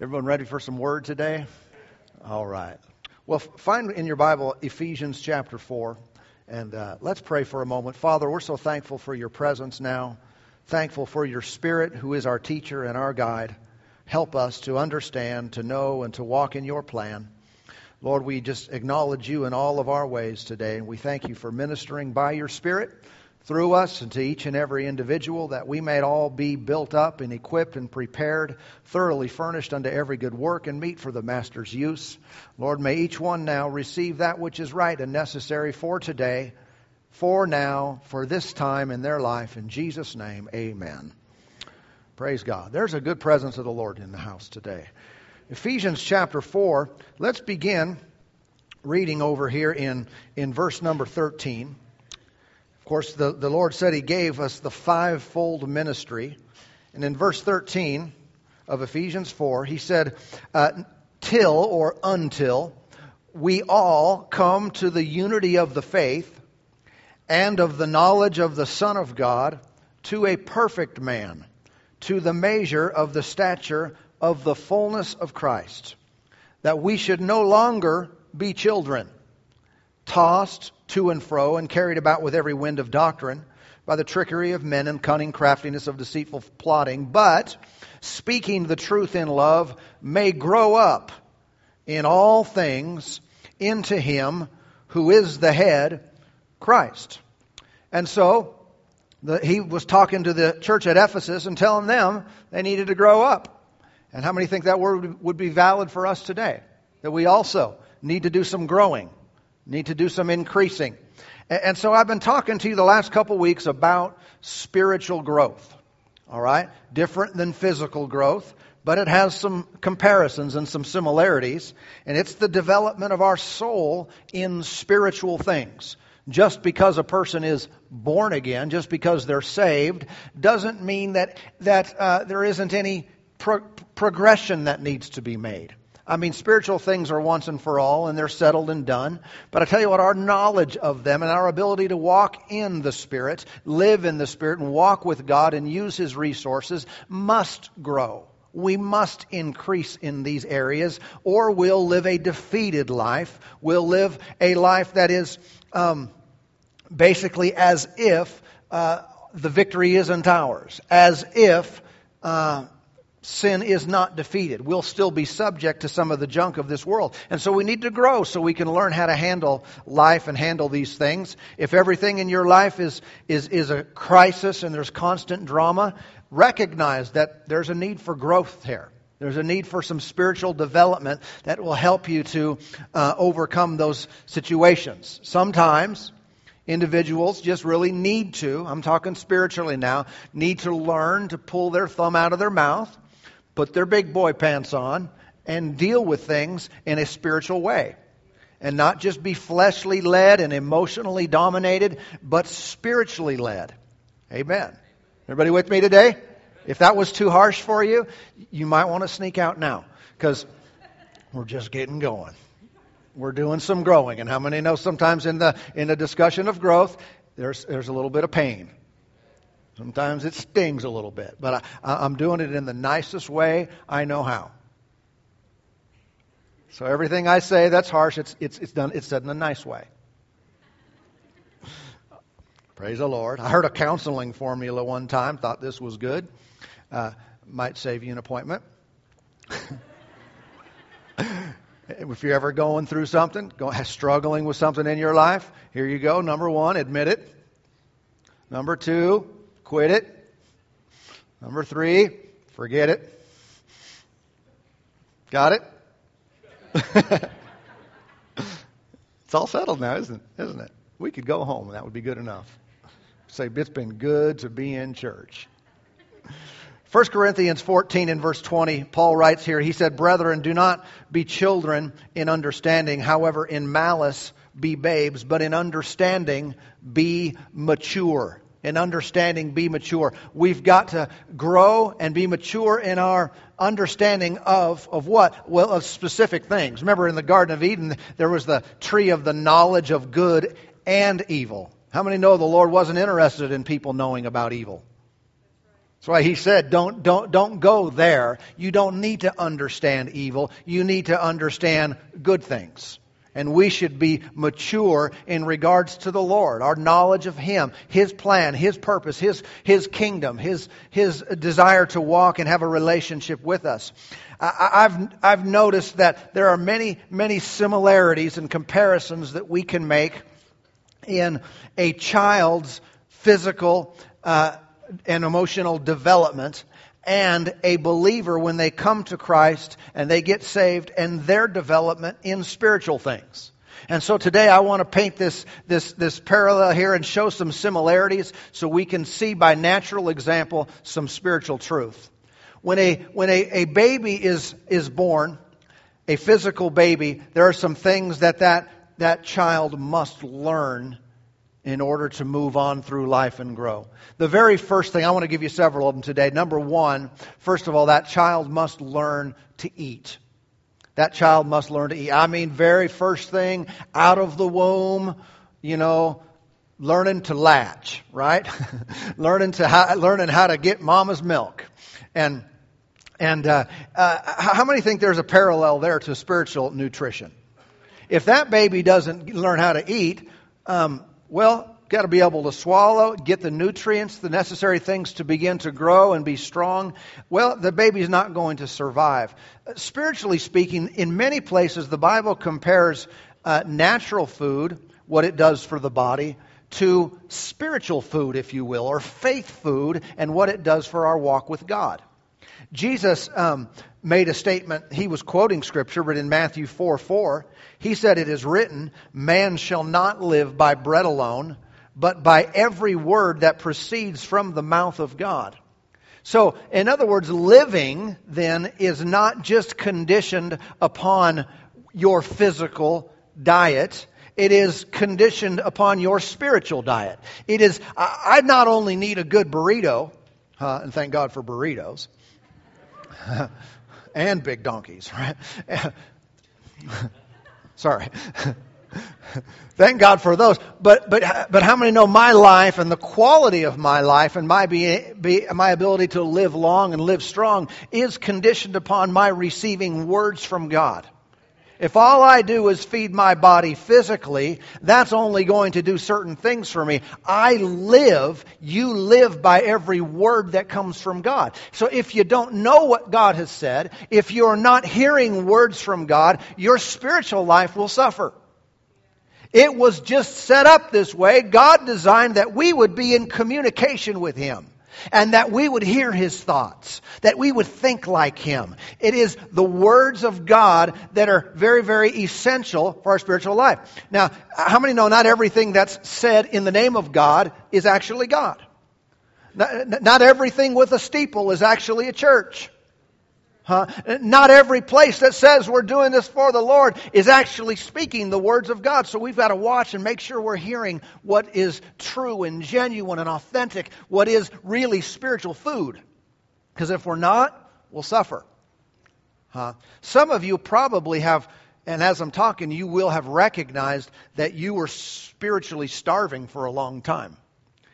Everyone ready for some word today? All right. Well, find in your Bible Ephesians chapter 4, and uh, let's pray for a moment. Father, we're so thankful for your presence now, thankful for your Spirit, who is our teacher and our guide. Help us to understand, to know, and to walk in your plan. Lord, we just acknowledge you in all of our ways today, and we thank you for ministering by your Spirit through us and to each and every individual, that we may all be built up and equipped and prepared, thoroughly furnished unto every good work and meet for the Master's use. Lord, may each one now receive that which is right and necessary for today, for now, for this time in their life. In Jesus' name, amen. Praise God. There's a good presence of the Lord in the house today. Ephesians chapter 4, let's begin reading over here in, in verse number 13 course, the, the Lord said He gave us the fivefold ministry. And in verse 13 of Ephesians 4, He said, uh, Till or until we all come to the unity of the faith and of the knowledge of the Son of God to a perfect man, to the measure of the stature of the fullness of Christ, that we should no longer be children, tossed to and fro and carried about with every wind of doctrine by the trickery of men and cunning craftiness of deceitful plotting, but speaking the truth in love may grow up in all things into him who is the head, Christ. And so, the, he was talking to the church at Ephesus and telling them they needed to grow up. And how many think that word would be valid for us today? That we also need to do some growing need to do some increasing. And so I've been talking to you the last couple weeks about spiritual growth. All right? Different than physical growth, but it has some comparisons and some similarities. And it's the development of our soul in spiritual things. Just because a person is born again, just because they're saved, doesn't mean that, that uh, there isn't any pro- progression that needs to be made. I mean, spiritual things are once and for all, and they're settled and done. But I tell you what, our knowledge of them and our ability to walk in the Spirit, live in the Spirit, and walk with God and use His resources must grow. We must increase in these areas, or we'll live a defeated life. We'll live a life that is um, basically as if uh, the victory isn't ours, as if. Uh, sin is not defeated. We'll still be subject to some of the junk of this world. And so we need to grow so we can learn how to handle life and handle these things. If everything in your life is, is, is a crisis and there's constant drama, recognize that there's a need for growth here. There's a need for some spiritual development that will help you to uh, overcome those situations. Sometimes individuals just really need to, I'm talking spiritually now, need to learn to pull their thumb out of their mouth put their big boy pants on and deal with things in a spiritual way. And not just be fleshly led and emotionally dominated, but spiritually led. Amen. Everybody with me today? If that was too harsh for you, you might want to sneak out now because we're just getting going. We're doing some growing. And how many know sometimes in the, in a discussion of growth, there's, there's a little bit of pain. Sometimes it stings a little bit, but I, am doing it in the nicest way I know how. So everything I say that's harsh, it's, it's, it's, done, it's said in a nice way. Praise the Lord. I heard a counseling formula one time, thought this was good. Uh, might save you an appointment. if you're ever going through something, go, struggling with something in your life, here you go. Number one, admit it. Number two, Quit it. Number three, forget it. Got it? it's all settled now, isn't it? Isn't it? We could go home and that would be good enough. Say, it's been good to be in church. 1 Corinthians 14 and verse 20, Paul writes here, he said, Brethren, do not be children in understanding, however, in malice be babes, but in understanding be mature in understanding be mature. We've got to grow and be mature in our understanding of, of what? Well, of specific things. Remember in the Garden of Eden, there was the tree of the knowledge of good and evil. How many know the Lord wasn't interested in people knowing about evil? That's why he said, don't, don't, don't go there. You don't need to understand evil. You need to understand good things. And we should be mature in regards to the Lord, our knowledge of Him, His plan, His purpose, His, His kingdom, His, His desire to walk and have a relationship with us. I, have I've noticed that there are many, many similarities and comparisons that we can make in a child's physical uh, and emotional development and a believer when they come to Christ and they get saved and their development in spiritual things. And so today I want to paint this, this, this parallel here and show some similarities so we can see by natural example some spiritual truth. When a, when a, a baby is, is born, a physical baby, there are some things that, that that child must learn in order to move on through life and grow. The very first thing, I want to give you several of them today. Number one, first of all, that child must learn to eat. That child must learn to eat. I mean, very first thing out of the womb, you know, learning to latch, right? learning to how, learning how to get mama's milk, and and uh, uh, how many think there's a parallel there to spiritual nutrition? If that baby doesn't learn how to eat, um, well, got to be able to swallow, get the nutrients, the necessary things to begin to grow and be strong. Well, the baby's not going to survive. Spiritually speaking, in many places, the Bible compares uh, natural food, what it does for the body, to spiritual food, if you will, or faith food, and what it does for our walk with God. Jesus um, made a statement. He was quoting scripture, but in Matthew 4 4, he said, It is written, Man shall not live by bread alone, but by every word that proceeds from the mouth of God. So, in other words, living then is not just conditioned upon your physical diet. It is conditioned upon your spiritual diet. It is, I not only need a good burrito, uh, and thank God for burritos, and big donkeys, right? Sorry. Thank God for those. But, but, but how many know my life and the quality of my life and my, be, be, my ability to live long and live strong is conditioned upon my receiving words from God? If all I do is feed my body physically, that's only going to do certain things for me. I live, you live by every word that comes from God. So if you don't know what God has said, if you're not hearing words from God, your spiritual life will suffer. It was just set up this way. God designed that we would be in communication with Him and that we would hear his thoughts, that we would think like him. It is the words of God that are very, very essential for our spiritual life. Now, how many know not everything that's said in the name of God is actually God? Not, not everything with a steeple is actually a church. Huh? Not every place that says we're doing this for the Lord is actually speaking the words of God. So we've got to watch and make sure we're hearing what is true and genuine and authentic, what is really spiritual food. Because if we're not, we'll suffer. Huh? Some of you probably have, and as I'm talking, you will have recognized that you were spiritually starving for a long time.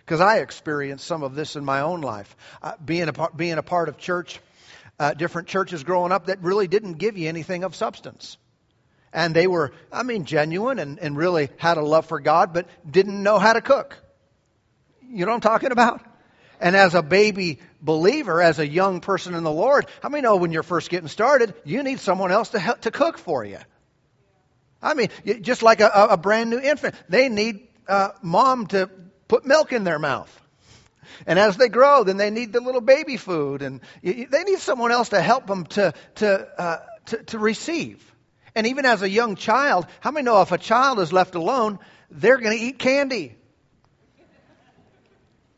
Because I experienced some of this in my own life. Uh, being, a, being a part of church, uh, different churches growing up that really didn't give you anything of substance. And they were, I mean, genuine and, and really had a love for God, but didn't know how to cook. You know what I'm talking about? And as a baby believer, as a young person in the Lord, how many know when you're first getting started, you need someone else to help, to cook for you? I mean, just like a, a brand new infant, they need uh, mom to put milk in their mouth. And as they grow, then they need the little baby food, and they need someone else to help them to, to, uh, to, to receive. And even as a young child, how many know if a child is left alone, they're going to eat candy?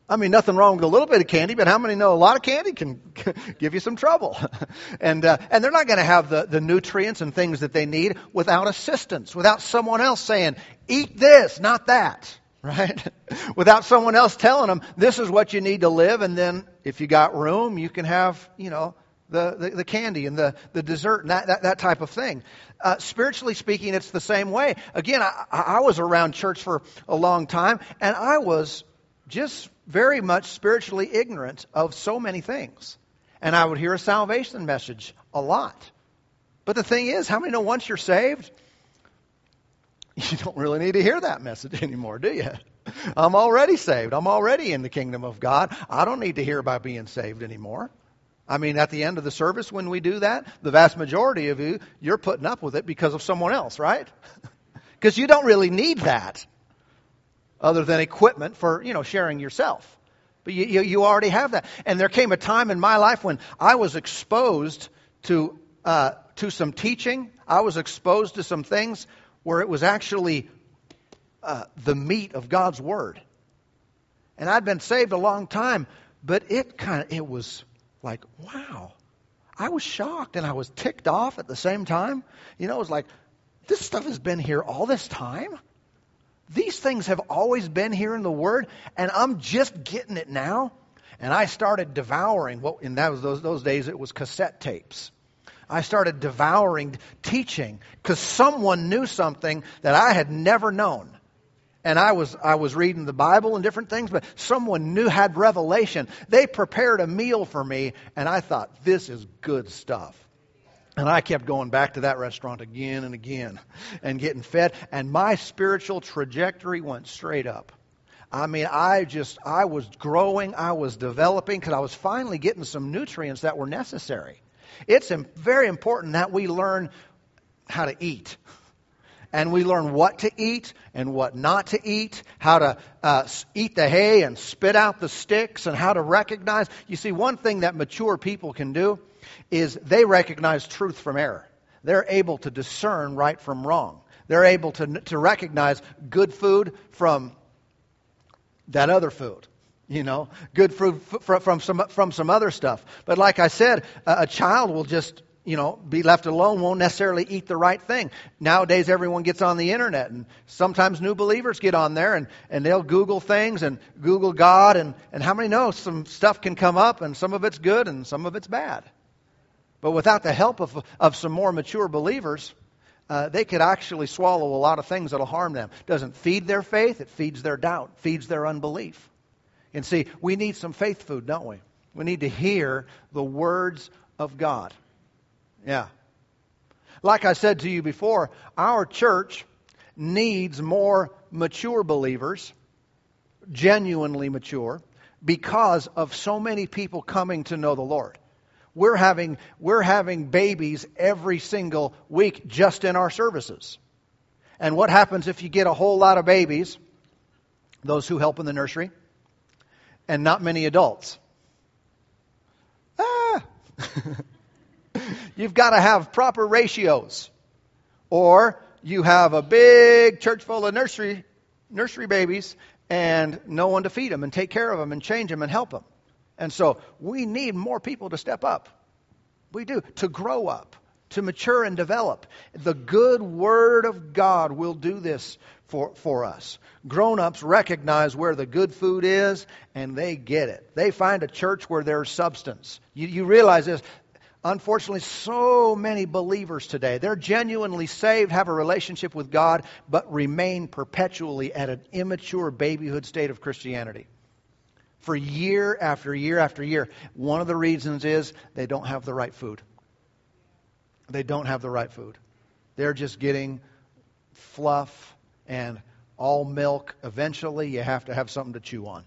I mean, nothing wrong with a little bit of candy, but how many know a lot of candy can give you some trouble? and, uh, and they're not going to have the, the nutrients and things that they need without assistance, without someone else saying, eat this, not that right? Without someone else telling them, this is what you need to live, and then if you got room, you can have, you know, the, the, the candy and the, the dessert and that, that, that type of thing. Uh, spiritually speaking, it's the same way. Again, I, I was around church for a long time, and I was just very much spiritually ignorant of so many things. And I would hear a salvation message a lot. But the thing is, how many know once you're saved, you don't really need to hear that message anymore, do you? I'm already saved. I'm already in the kingdom of God. I don't need to hear about being saved anymore. I mean, at the end of the service, when we do that, the vast majority of you, you're putting up with it because of someone else, right? Because you don't really need that other than equipment for, you know, sharing yourself. But you, you, you already have that. And there came a time in my life when I was exposed to, uh, to some teaching. I was exposed to some things where it was actually uh, the meat of God's Word. And I'd been saved a long time, but it kind of, it was like, wow. I was shocked and I was ticked off at the same time. You know, it was like, this stuff has been here all this time. These things have always been here in the Word, and I'm just getting it now. And I started devouring what in that was those, those days it was cassette tapes. I started devouring teaching because someone knew something that I had never known. And I was I was reading the Bible and different things, but someone knew had revelation. They prepared a meal for me, and I thought, this is good stuff. And I kept going back to that restaurant again and again and getting fed. And my spiritual trajectory went straight up. I mean, I just, I was growing, I was developing because I was finally getting some nutrients that were necessary. It's very important that we learn how to eat. And we learn what to eat and what not to eat, how to uh, eat the hay and spit out the sticks, and how to recognize. You see, one thing that mature people can do is they recognize truth from error. They're able to discern right from wrong. They're able to, to recognize good food from that other food. You know, good food from some, from some other stuff. But like I said, a child will just you know, be left alone won't necessarily eat the right thing. Nowadays, everyone gets on the internet, and sometimes new believers get on there and, and they'll Google things and Google God, and, and how many know some stuff can come up, and some of it's good and some of it's bad. But without the help of, of some more mature believers, uh, they could actually swallow a lot of things that'll harm them. Doesn't feed their faith, it feeds their doubt, feeds their unbelief. And see, we need some faith food, don't we? We need to hear the words of God. Yeah. Like I said to you before, our church needs more mature believers, genuinely mature, because of so many people coming to know the Lord. We're having, we're having babies every single week just in our services. And what happens if you get a whole lot of babies, those who help in the nursery, and not many adults? Ah! You've got to have proper ratios. Or you have a big church full of nursery, nursery babies and no one to feed them and take care of them and change them and help them. And so we need more people to step up. We do, to grow up, to mature and develop. The good Word of God will do this for, for us. Grown ups recognize where the good food is and they get it. They find a church where there's substance. You, you realize this. Unfortunately, so many believers today, they're genuinely saved, have a relationship with God, but remain perpetually at an immature babyhood state of Christianity for year after year after year. One of the reasons is they don't have the right food. They don't have the right food. They're just getting fluff and all milk. Eventually, you have to have something to chew on.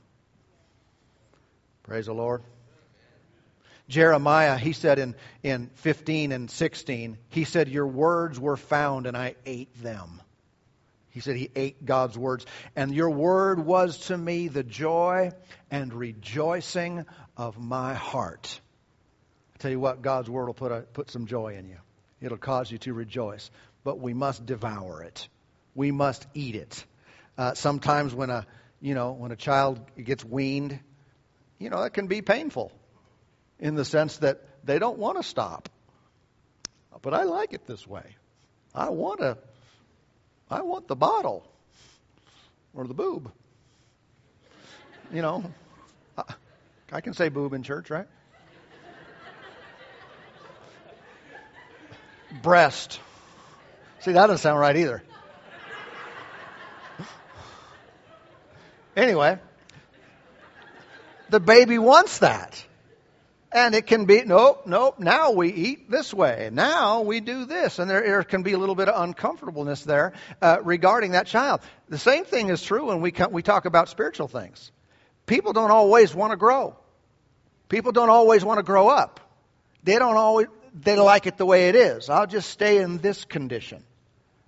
Praise the Lord. Jeremiah, he said in, in 15 and 16, he said, Your words were found and I ate them. He said he ate God's words. And your word was to me the joy and rejoicing of my heart. I tell you what, God's word will put, a, put some joy in you. It'll cause you to rejoice. But we must devour it. We must eat it. Uh, sometimes when a, you know, when a child gets weaned, you know, that can be painful in the sense that they don't want to stop. But I like it this way. I want to I want the bottle or the boob. You know, I can say boob in church, right? Breast. See, that doesn't sound right either. Anyway, The baby wants that. And it can be, nope, nope, now we eat this way. Now we do this. And there, there can be a little bit of uncomfortableness there uh, regarding that child. The same thing is true when we, we talk about spiritual things. People don't always want to grow. People don't always want to grow up. They don't always, they like it the way it is. I'll just stay in this condition.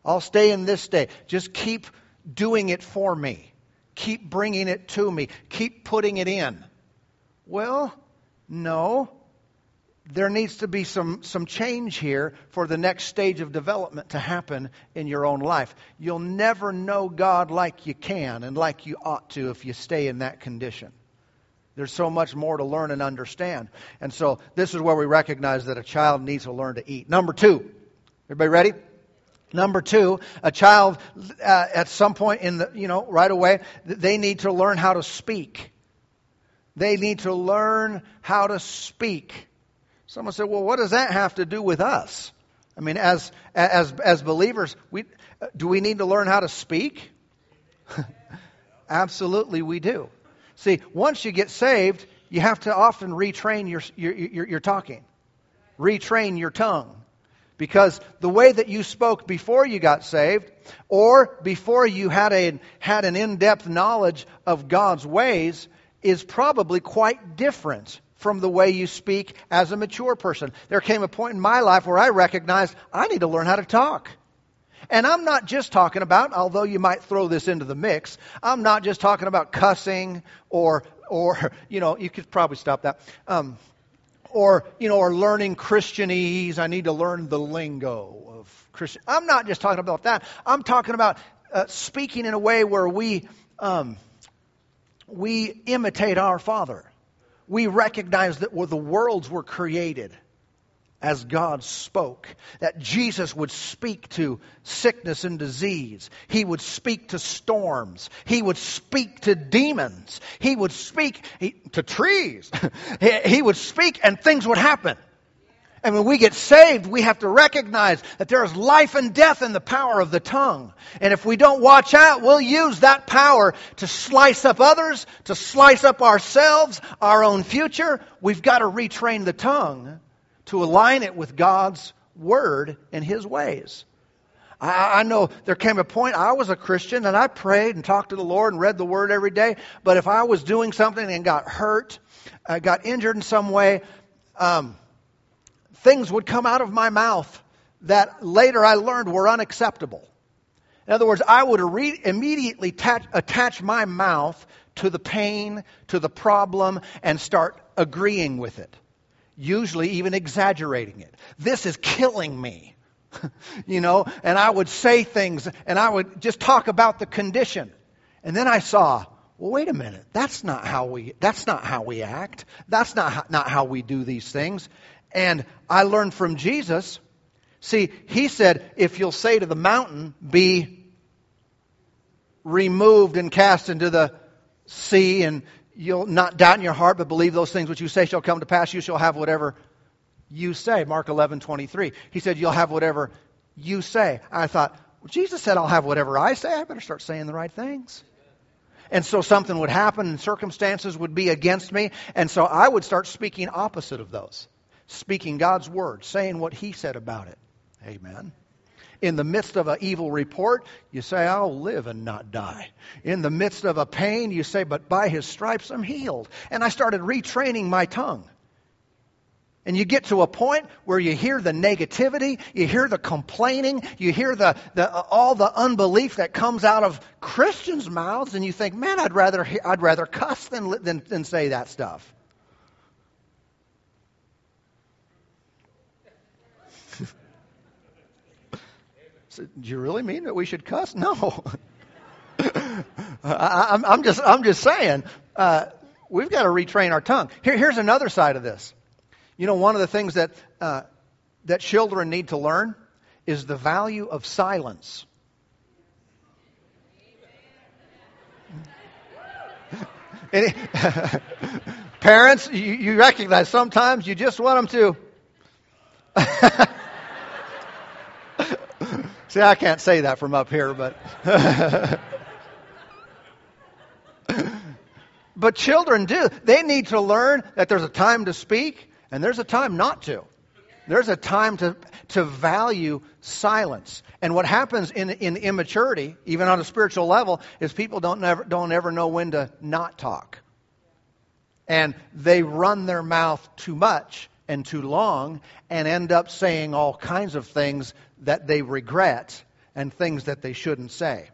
I'll stay in this state. Just keep doing it for me. Keep bringing it to me. Keep putting it in. Well, no. There needs to be some, some change here for the next stage of development to happen in your own life. You'll never know God like you can and like you ought to if you stay in that condition. There's so much more to learn and understand. And so this is where we recognize that a child needs to learn to eat. Number two. Everybody ready? Number two, a child uh, at some point in the, you know, right away, they need to learn how to speak. They need to learn how to speak. Someone said, well, what does that have to do with us? I mean, as, as, as believers, we, do we need to learn how to speak? Absolutely, we do. See, once you get saved, you have to often retrain your, your, your, your talking, retrain your tongue. Because the way that you spoke before you got saved, or before you had, a, had an in depth knowledge of God's ways, is probably quite different from the way you speak as a mature person. There came a point in my life where I recognized I need to learn how to talk. And I'm not just talking about, although you might throw this into the mix, I'm not just talking about cussing or, or you know, you could probably stop that. Um, or, you know, or learning Christianese. I need to learn the lingo of Christian. I'm not just talking about that. I'm talking about uh, speaking in a way where we, um, we imitate our Father. We recognize that the worlds were created as God spoke, that Jesus would speak to sickness and disease. He would speak to storms. He would speak to demons. He would speak to trees. he would speak and things would happen. And when we get saved, we have to recognize that there is life and death in the power of the tongue. And if we don't watch out, we'll use that power to slice up others, to slice up ourselves, our own future. We've got to retrain the tongue to align it with God's word and his ways. I, I know there came a point I was a Christian and I prayed and talked to the Lord and read the word every day. But if I was doing something and got hurt, uh, got injured in some way, um, things would come out of my mouth that later I learned were unacceptable. In other words, I would re- immediately attach my mouth to the pain, to the problem, and start agreeing with it usually even exaggerating it. This is killing me. you know, and I would say things and I would just talk about the condition. And then I saw, well, wait a minute. That's not how we, that's not how we act. That's not how, not how we do these things. And I learned from Jesus. See, he said, if you'll say to the mountain, be removed and cast into the sea and you'll not doubt in your heart, but believe those things which you say shall come to pass. You shall have whatever you say. Mark 11, 23. He said, You'll have whatever you say. I thought, well, Jesus said, I'll have whatever I say. I better start saying the right things. And so something would happen and circumstances would be against me. And so I would start speaking opposite of those, speaking God's word, saying what He said about it. Amen. In the midst of an evil report, you say, I'll live and not die. In the midst of a pain, you say, But by his stripes I'm healed. And I started retraining my tongue. And you get to a point where you hear the negativity, you hear the complaining, you hear the, the, all the unbelief that comes out of Christians' mouths, and you think, man, I'd rather, I'd rather cuss than, than, than say that stuff. Do you really mean that we should cuss? No. I, am just, I'm just saying, uh, we've got to retrain our tongue. Here, here's another side of this. You know, one of the things that, uh, that children need to learn is the value of silence. Parents, you, you recognize sometimes you just want them to. See, I can't say that from up here, but. But children do. They need to learn that there's a time to speak and there's a time not to. There's a time to, to value silence. And what happens in, in immaturity, even on a spiritual level, is people don't, never, don't ever know when to not talk. And they run their mouth too much and too long and end up saying all kinds of things that they regret and things that they shouldn't say.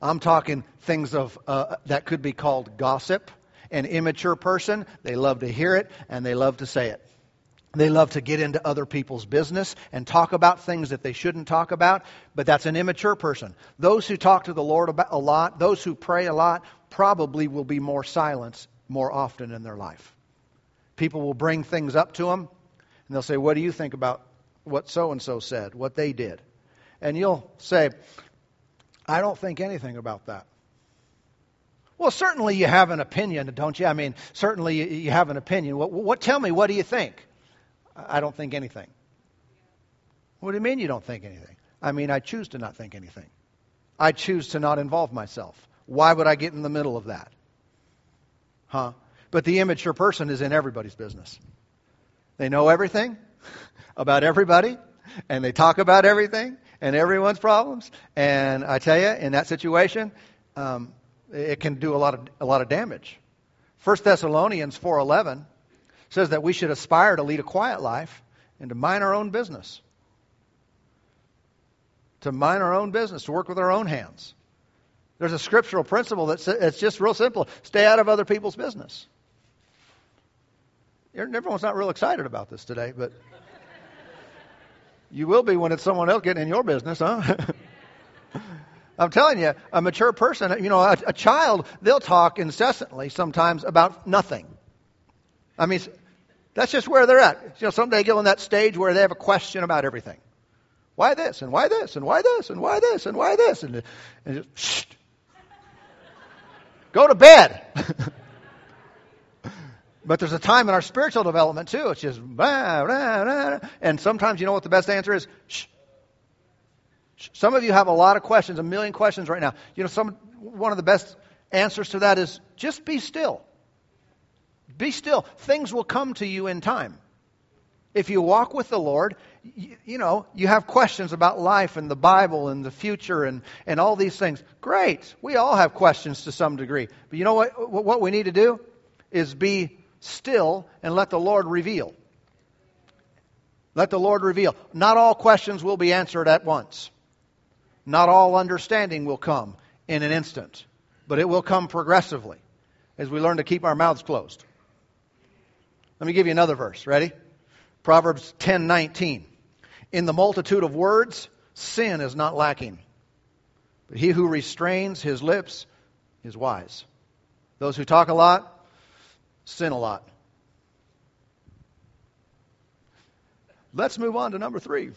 I'm talking things of uh, that could be called gossip. An immature person, they love to hear it and they love to say it. They love to get into other people's business and talk about things that they shouldn't talk about, but that's an immature person. Those who talk to the Lord about a lot, those who pray a lot, probably will be more silent more often in their life. People will bring things up to them, and they'll say, What do you think about what so and so said, what they did? And you'll say, I don't think anything about that. Well, certainly you have an opinion, don't you? I mean, certainly you have an opinion. What, what, tell me, what do you think? I don't think anything. What do you mean you don't think anything? I mean, I choose to not think anything. I choose to not involve myself. Why would I get in the middle of that? Huh? But the immature person is in everybody's business. They know everything about everybody, and they talk about everything and everyone's problems. And I tell you, in that situation, um, it can do a lot of a lot of damage. 1 Thessalonians 4:11 says that we should aspire to lead a quiet life and to mind our own business. To mind our own business, to work with our own hands. There's a scriptural principle that's it's just real simple. Stay out of other people's business. Everyone's not real excited about this today, but you will be when it's someone else getting in your business, huh? I'm telling you, a mature person, you know, a, a, child, they'll talk incessantly sometimes about nothing. I mean, that's just where they're at. You know, someday get on that stage where they have a question about everything. Why this and why this and why this and why this and why this and, and just, shh. Go to bed. but there's a time in our spiritual development too. It's just and sometimes you know what the best answer is. Shh. Some of you have a lot of questions, a million questions right now. You know, some one of the best answers to that is just be still. Be still. Things will come to you in time. If you walk with the Lord, you, you, know, you have questions about life and the Bible and the future and, and all these things. Great. We all have questions to some degree. But you know what, what we need to do is be still and let the Lord reveal. Let the Lord reveal. Not all questions will be answered at once. Not all understanding will come in an instant, but it will come progressively as we learn to keep our mouths closed. Let me give you another verse. Ready? Proverbs 10:19. In the multitude of words, sin is not lacking. But he who restrains his lips is wise. Those who talk a lot sin a lot. Let's move on to number 3.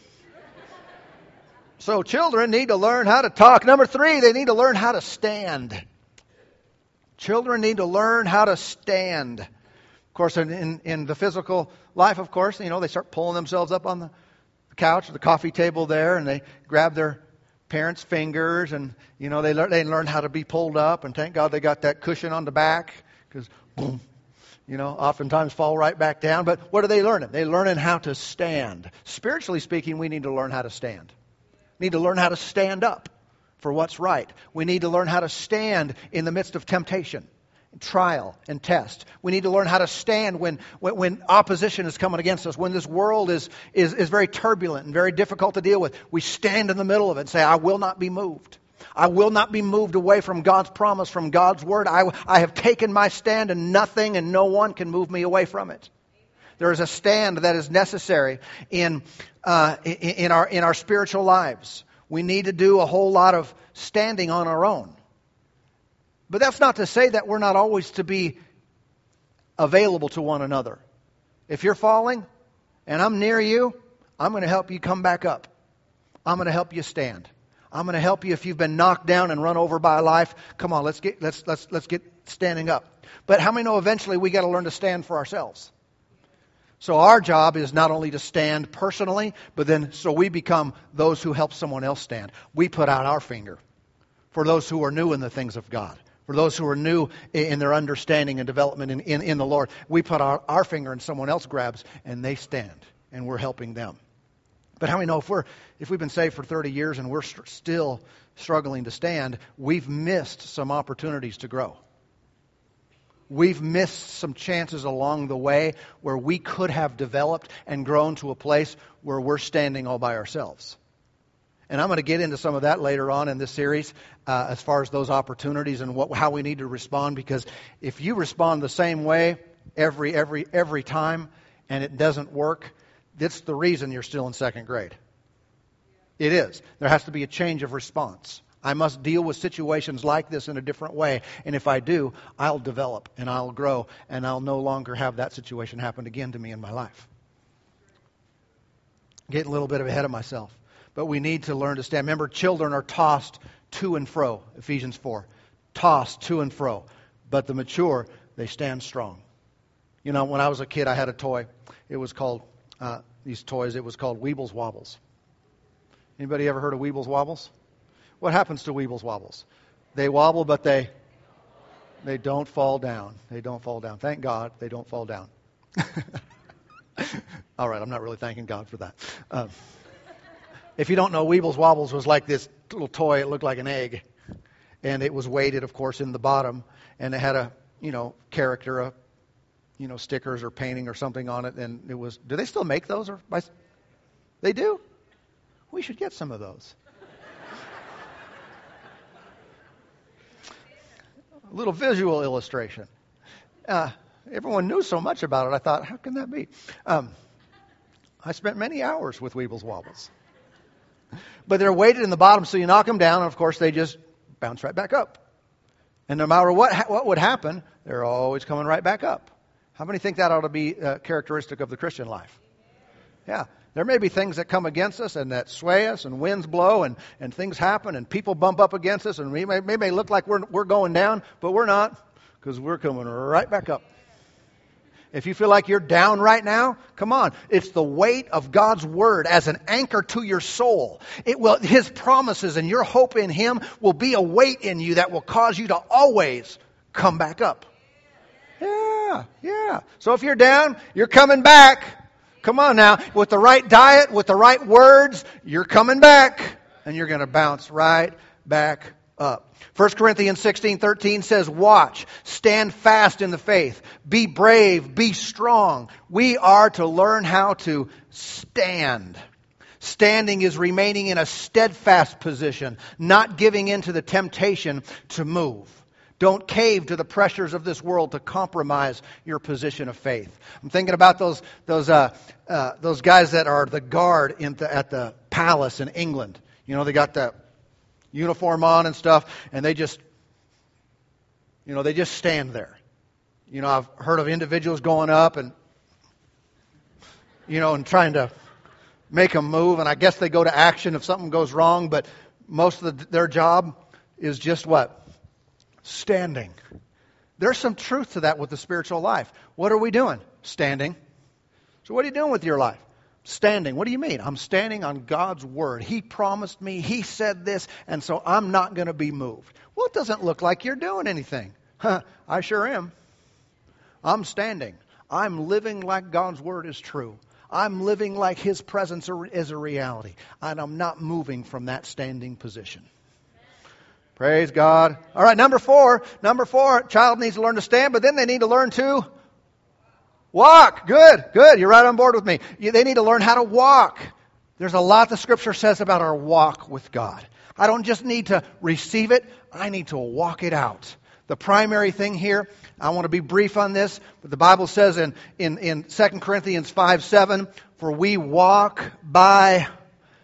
So, children need to learn how to talk. Number three, they need to learn how to stand. Children need to learn how to stand Of course, in, in the physical life, of course, you know, they start pulling themselves up on the couch or the coffee table there, and they grab their parents' fingers, and you know, they learn they learn how to be pulled up, and thank God they got that cushion on the back because boom, you know, oftentimes fall right back down. But what are they learning? They're learning how to stand. Spiritually speaking, we need to learn how to stand. We need to learn how to stand up for what's right. We need to learn how to stand in the midst of temptation trial and test. We need to learn how to stand when, when, when, opposition is coming against us, when this world is, is, is very turbulent and very difficult to deal with. We stand in the middle of it and say, I will not be moved. I will not be moved away from God's promise, from God's word. I, I have taken my stand, and nothing and no one can move me away from it. There is a stand that is necessary in, uh, in, our, in our spiritual lives. We need to do a whole lot of standing on our own. But that's not to say that we're not always to be available to one another. If you're falling and I'm near you, I'm going to help you come back up. I'm going to help you stand. I'm going to help you if you've been knocked down and run over by life. Come on, let's get let's let's let's get standing up. But how many know eventually we got to learn to stand for ourselves? So our job is not only to stand personally, but then so we become those who help someone else stand. We put out our finger for those who are new in the things of God For those who are new in their understanding and development in, in, in the Lord, we put our, our finger and someone else grabs and they stand and we're helping them. But how many know if we're if we've been saved for 30 years and we're st- still struggling to stand, we've missed some opportunities to grow. We've missed some chances along the way where we could have developed and grown to a place where we're standing all by ourselves. And I'm going to get into some of that later on in this series uh, as far as those opportunities and what, how we need to respond. Because if you respond the same way every, every, every time and it doesn't work, that's the reason you're still in second grade. It is. There has to be a change of response. I must deal with situations like this in a different way. And if I do, I'll develop and I'll grow and I'll no longer have that situation happen again to me in my life. Getting a little bit ahead of myself. But we need to learn to stand. Remember, children are tossed to and fro, Ephesians 4. Tossed to and fro. But the mature, they stand strong. You know, when I was a kid, I had a toy. It was called, uh, these toys, it was called Weebles Wobbles. Anybody ever heard of Weebles Wobbles? What happens to Weebles Wobbles? They wobble, but they they don't fall down. They don't fall down. Thank God they don't fall down. All right, I'm not really thanking God for that. Um, if you don't know, Weebles Wobbles was like this little toy. It looked like an egg, and it was weighted, of course, in the bottom, and it had a you know character, a you know stickers or painting or something on it, and it was. Do they still make those? Or by, they do. We should get some of those. a little visual illustration. Uh, everyone knew so much about it. I thought, how can that be? Um, I spent many hours with Weebles Wobbles. But they're weighted in the bottom, so you knock them down, and of course they just bounce right back up. And no matter what, what would happen, they're always coming right back up. How many think that ought to be uh, characteristic of the Christian life? Yeah. There may be things that come against us and that sway us, and winds blow, and, and things happen, and people bump up against us, and we may, may look like we're, we're going down, but we're not, because we're coming right back up. If you feel like you're down right now, come on. It's the weight of God's word as an anchor to your soul. It will, His promises and your hope in Him will be a weight in you that will cause you to always come back up. Yeah, yeah. Yeah. So if you're down, you're coming back. Come on now. With the right diet, with the right words, you're coming back. And you're going to bounce right back up. 1 Corinthians 16, 13 says, watch, stand fast in the faith, be brave, be strong. We are to learn how to stand. Standing is remaining in a steadfast position, not giving in to the temptation to move. Don't cave to the pressures of this world to compromise your position of faith. I'm thinking about those, those, uh, uh, those guys that are the guard the, at the palace in England. You know, they got the uniform on and stuff, and they just, you know, they just stand there. You know, I've heard of individuals going up and, you know, and trying to make them move, and I guess they go to action if something goes wrong, but most of the, their job is just what? Standing. There's some truth to that with the spiritual life. What are we doing? Standing. So, what are you doing with your life? Standing. What do you mean? I'm standing on God's word. He promised me, He said this, and so I'm not going to be moved. Well, it doesn't look like you're doing anything. Huh, I sure am. I'm standing. I'm living like God's word is true. I'm living like His presence is a reality. And I'm not moving from that standing position. Praise God. All right, number four. Number four, child needs to learn to stand, but then they need to learn to Walk. Good, good. You're right on board with me. They need to learn how to walk. There's a lot the scripture says about our walk with God. I don't just need to receive it, I need to walk it out. The primary thing here, I want to be brief on this, but the Bible says in, in, in 2 Corinthians 5 7, for we walk by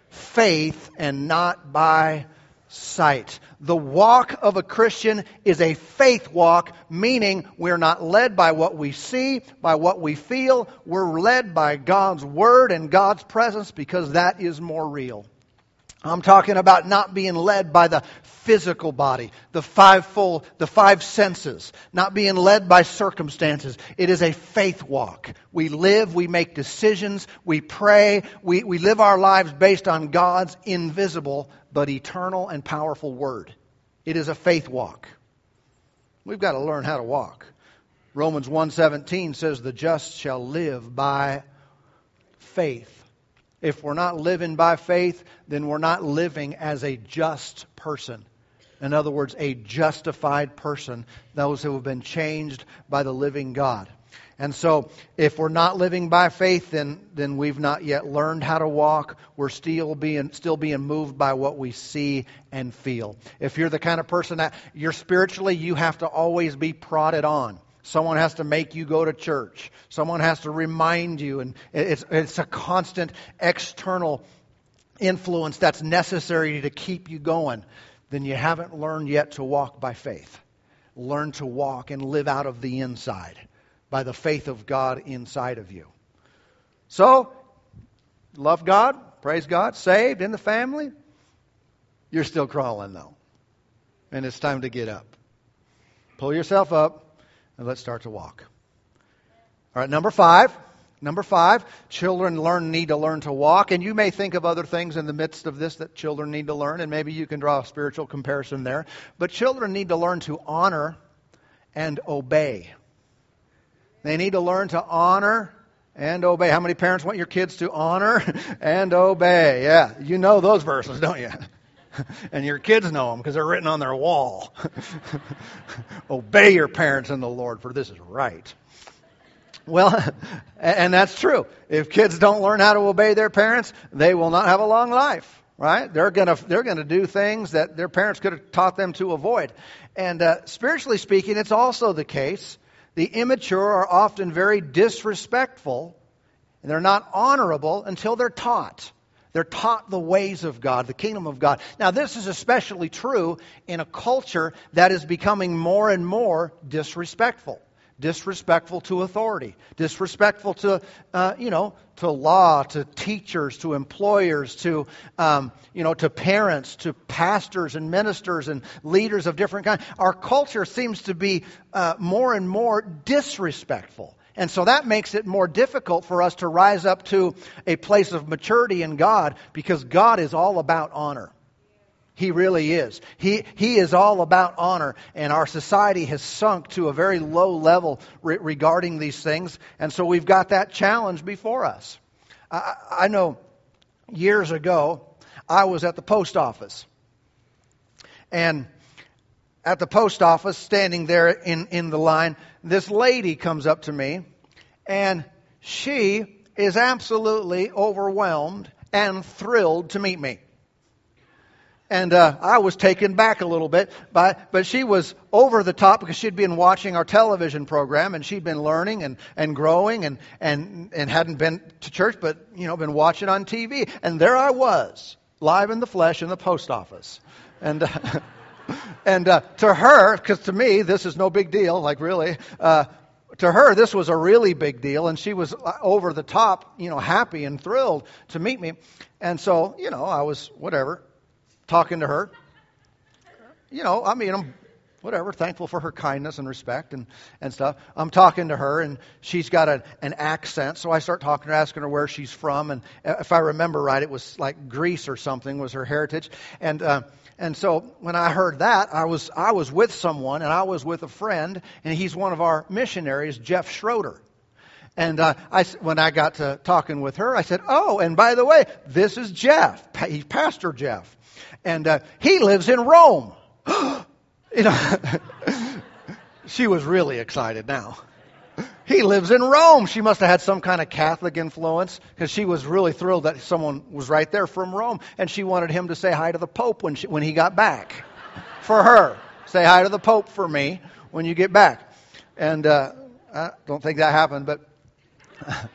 faith and not by sight. The walk of a Christian is a faith walk, meaning we're not led by what we see, by what we feel. We're led by God's Word and God's presence because that is more real. I'm talking about not being led by the physical body, the five full, the five senses, not being led by circumstances. It is a faith walk. We live, we make decisions, we pray, we, we live our lives based on God's invisible but eternal and powerful word. It is a faith walk. We've got to learn how to walk. Romans 1:17 says the just shall live by faith. If we're not living by faith, then we're not living as a just person. In other words, a justified person, those who have been changed by the living God. And so, if we're not living by faith, then, then we've not yet learned how to walk. We're still being, still being moved by what we see and feel. If you're the kind of person that you're spiritually, you have to always be prodded on. Someone has to make you go to church. Someone has to remind you. And it's, it's a constant external influence that's necessary to keep you going. Then you haven't learned yet to walk by faith. Learn to walk and live out of the inside by the faith of God inside of you. So, love God, praise God, saved in the family. You're still crawling though. And it's time to get up. Pull yourself up and let's start to walk. All right, number five. Number five, children learn need to learn to walk, and you may think of other things in the midst of this that children need to learn, and maybe you can draw a spiritual comparison there. But children need to learn to honor and obey. They need to learn to honor and obey. How many parents want your kids to honor and obey? Yeah, you know those verses, don't you? and your kids know them because they're written on their wall. obey your parents in the Lord, for this is right. Well, and that's true. If kids don't learn how to obey their parents, they will not have a long life right? They're going to they're going to do things that their parents could have taught them to avoid. And uh, spiritually speaking, it's also the case the immature are often very disrespectful and they're not honorable until they're taught. They're taught the ways of God, the kingdom of God. Now, this is especially true in a culture that is becoming more and more disrespectful disrespectful to authority, disrespectful to, uh, you know, to law, to teachers, to employers, to, um, you know, to parents, to pastors and ministers and leaders of different kinds. Our culture seems to be uh, more and more disrespectful. And so that makes it more difficult for us to rise up to a place of maturity in God because God is all about honor. He really is. He, he is all about honor, and our society has sunk to a very low level re- regarding these things, and so we've got that challenge before us. I, I know years ago, I was at the post office, and at the post office, standing there in, in the line, this lady comes up to me, and she is absolutely overwhelmed and thrilled to meet me. And uh, I was taken back a little bit, by, but she was over the top because she'd been watching our television program and she'd been learning and, and growing and, and, and hadn't been to church, but you know been watching on TV. And there I was, live in the flesh in the post office, and. Uh, and uh, to her, because to me this is no big deal, like really, uh, to her, this was a really big deal, and she was uh, over the top, you know, happy and thrilled to meet me. And so, you know, I was whatever talking to her. You know, I mean, I'm whatever, thankful for her kindness and respect and, and stuff. I'm talking to her, and she's got a, an accent, so I start talking to her, asking her where she's from. And if I remember right, it was like Greece or something was her heritage. And, uh, and so when I heard that, I was, I was with someone, and I was with a friend, and he's one of our missionaries, Jeff Schroeder. And uh, I, when I got to talking with her, I said, "Oh, and by the way, this is Jeff. He's Pastor Jeff." and uh, he lives in Rome. you know, she was really excited now. He lives in Rome. She must have had some kind of Catholic influence because she was really thrilled that someone was right there from Rome, and she wanted him to say hi to the Pope when she, when he got back. For her, say hi to the Pope for me when you get back. And uh, I don't think that happened, but.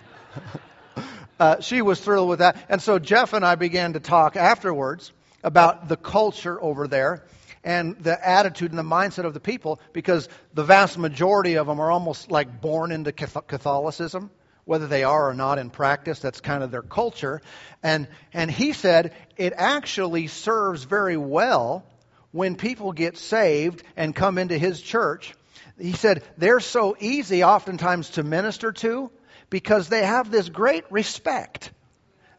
Uh, she was thrilled with that. And so Jeff and I began to talk afterwards about the culture over there and the attitude and the mindset of the people because the vast majority of them are almost like born into Catholicism, whether they are or not in practice. That's kind of their culture. And, and he said it actually serves very well when people get saved and come into his church. He said they're so easy oftentimes to minister to because they have this great respect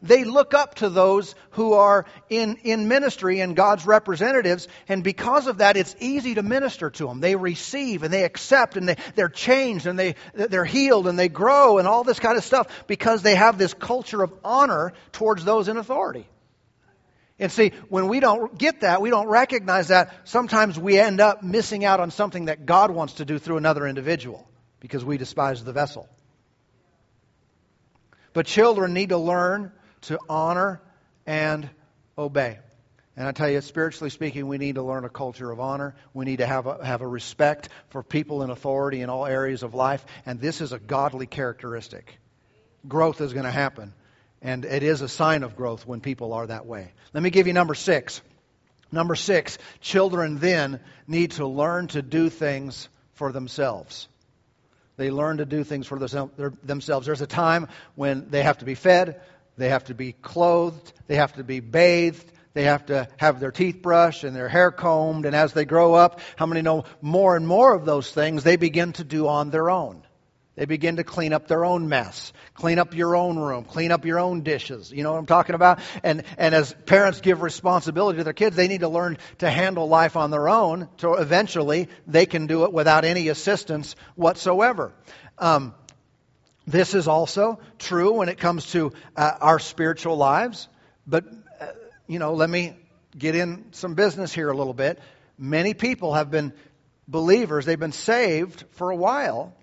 they look up to those who are in, in ministry and God's representatives, and because of that, it's easy to minister to them. They receive and they accept and they, they're changed and they, they're healed and they grow and all this kind of stuff because they have this culture of honor towards those in authority. And see, when we don't get that, we don't recognize that, sometimes we end up missing out on something that God wants to do through another individual because we despise the vessel. But children need to learn to honor and obey. And I tell you, spiritually speaking, we need to learn a culture of honor. We need to have a, have a respect for people in authority in all areas of life. And this is a godly characteristic. Growth is going to happen. And it is a sign of growth when people are that way. Let me give you number six. Number six, children then need to learn to do things for themselves. They learn to do things for themselves. There's a time when they have to be fed, they have to be clothed, they have to be bathed, they have to have their teeth brushed and their hair combed. And as they grow up, how many know more and more of those things they begin to do on their own? They begin to clean up their own mess, clean up your own room, clean up your own dishes. You know what I'm talking about? And, and as parents give responsibility to their kids, they need to learn to handle life on their own so eventually they can do it without any assistance whatsoever. Um, this is also true when it comes to uh, our spiritual lives. But, uh, you know, let me get in some business here a little bit. Many people have been believers, they've been saved for a while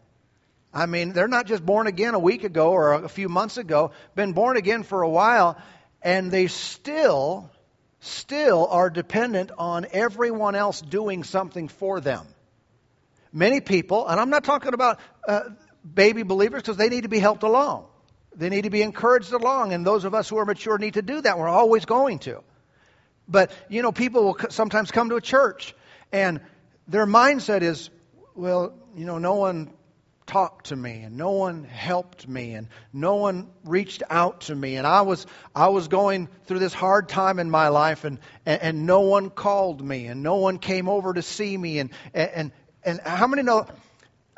I mean, they're not just born again a week ago or a few months ago, been born again for a while, and they still, still are dependent on everyone else doing something for them. Many people, and I'm not talking about uh, baby believers because they need to be helped along. They need to be encouraged along, and those of us who are mature need to do that. We're always going to. But, you know, people will sometimes come to a church, and their mindset is, well, you know, no one talked to me and no one helped me and no one reached out to me and I was I was going through this hard time in my life and and, and no one called me and no one came over to see me and and and how many know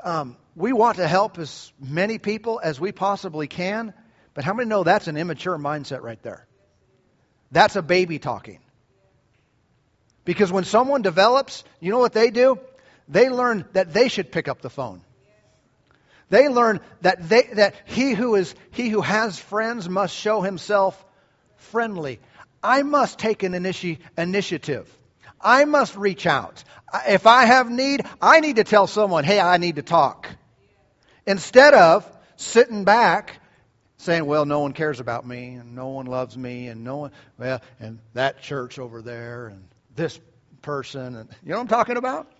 um, we want to help as many people as we possibly can but how many know that's an immature mindset right there that's a baby talking because when someone develops you know what they do they learn that they should pick up the phone they learn that, they, that he, who is, he who has friends must show himself friendly. I must take an initi- initiative. I must reach out. If I have need, I need to tell someone, hey, I need to talk. Instead of sitting back saying, well, no one cares about me, and no one loves me, and no one, well, and that church over there, and this person, and you know what I'm talking about?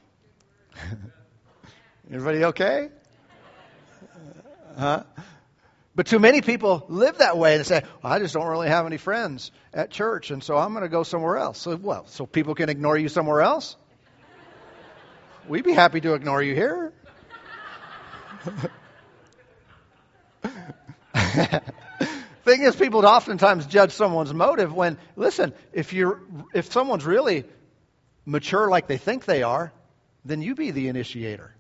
Everybody okay? Huh? But too many people live that way and say, well, I just don't really have any friends at church, and so I'm going to go somewhere else. So, well, so people can ignore you somewhere else? We'd be happy to ignore you here. Thing is, people oftentimes judge someone's motive when, listen, if you're if someone's really mature like they think they are, then you be the initiator.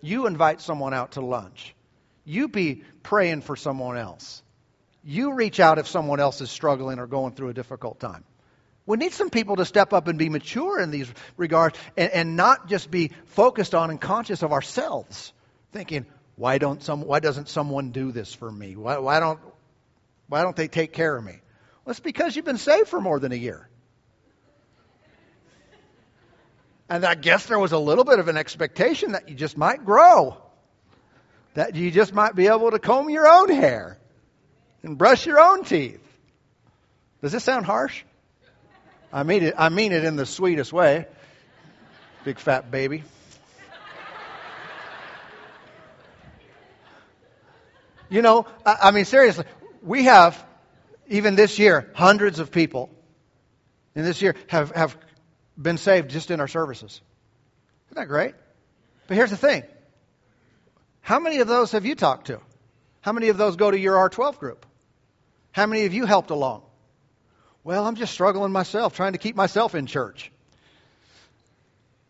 You invite someone out to lunch. You be praying for someone else. You reach out if someone else is struggling or going through a difficult time. We need some people to step up and be mature in these regards and, and not just be focused on and conscious of ourselves, thinking, why, don't some, why doesn't someone do this for me? Why, why, don't, why don't they take care of me? Well, it's because you've been saved for more than a year. And I guess there was a little bit of an expectation that you just might grow that you just might be able to comb your own hair and brush your own teeth. Does this sound harsh? I mean it, I mean it in the sweetest way. Big fat baby. You know, I, I mean, seriously, we have, even this year, hundreds of people in this year have, have been saved just in our services. Isn't that great? But here's the thing how many of those have you talked to? How many of those go to your R12 group? How many of you helped along? Well, I'm just struggling myself, trying to keep myself in church,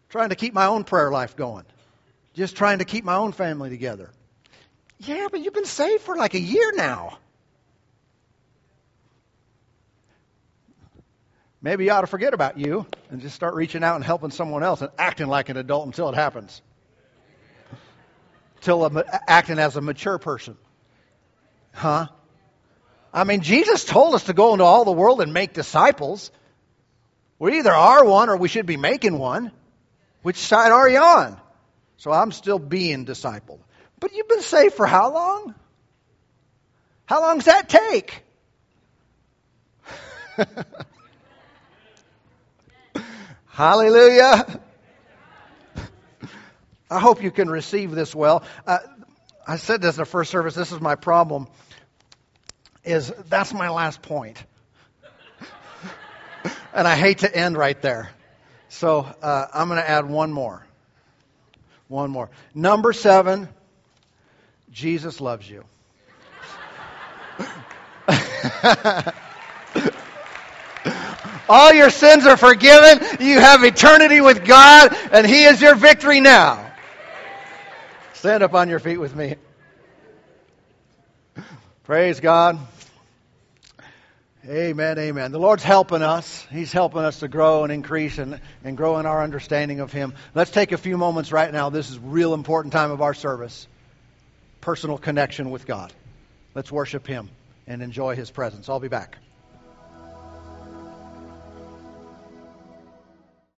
trying to keep my own prayer life going, just trying to keep my own family together. Yeah, but you've been saved for like a year now. Maybe you ought to forget about you and just start reaching out and helping someone else and acting like an adult until it happens. Till acting as a mature person. Huh? I mean, Jesus told us to go into all the world and make disciples. We either are one or we should be making one. Which side are you on? So I'm still being discipled. But you've been saved for how long? How long does that take? Hallelujah. I hope you can receive this well. Uh, I said this in the first service. This is my problem. Is that's my last point. and I hate to end right there. So uh, I'm going to add one more. One more. Number seven. Jesus loves you. All your sins are forgiven. You have eternity with God, and He is your victory now. Stand up on your feet with me. Praise God. Amen, amen. The Lord's helping us. He's helping us to grow and increase and, and grow in our understanding of Him. Let's take a few moments right now. This is a real important time of our service. Personal connection with God. Let's worship Him and enjoy His presence. I'll be back.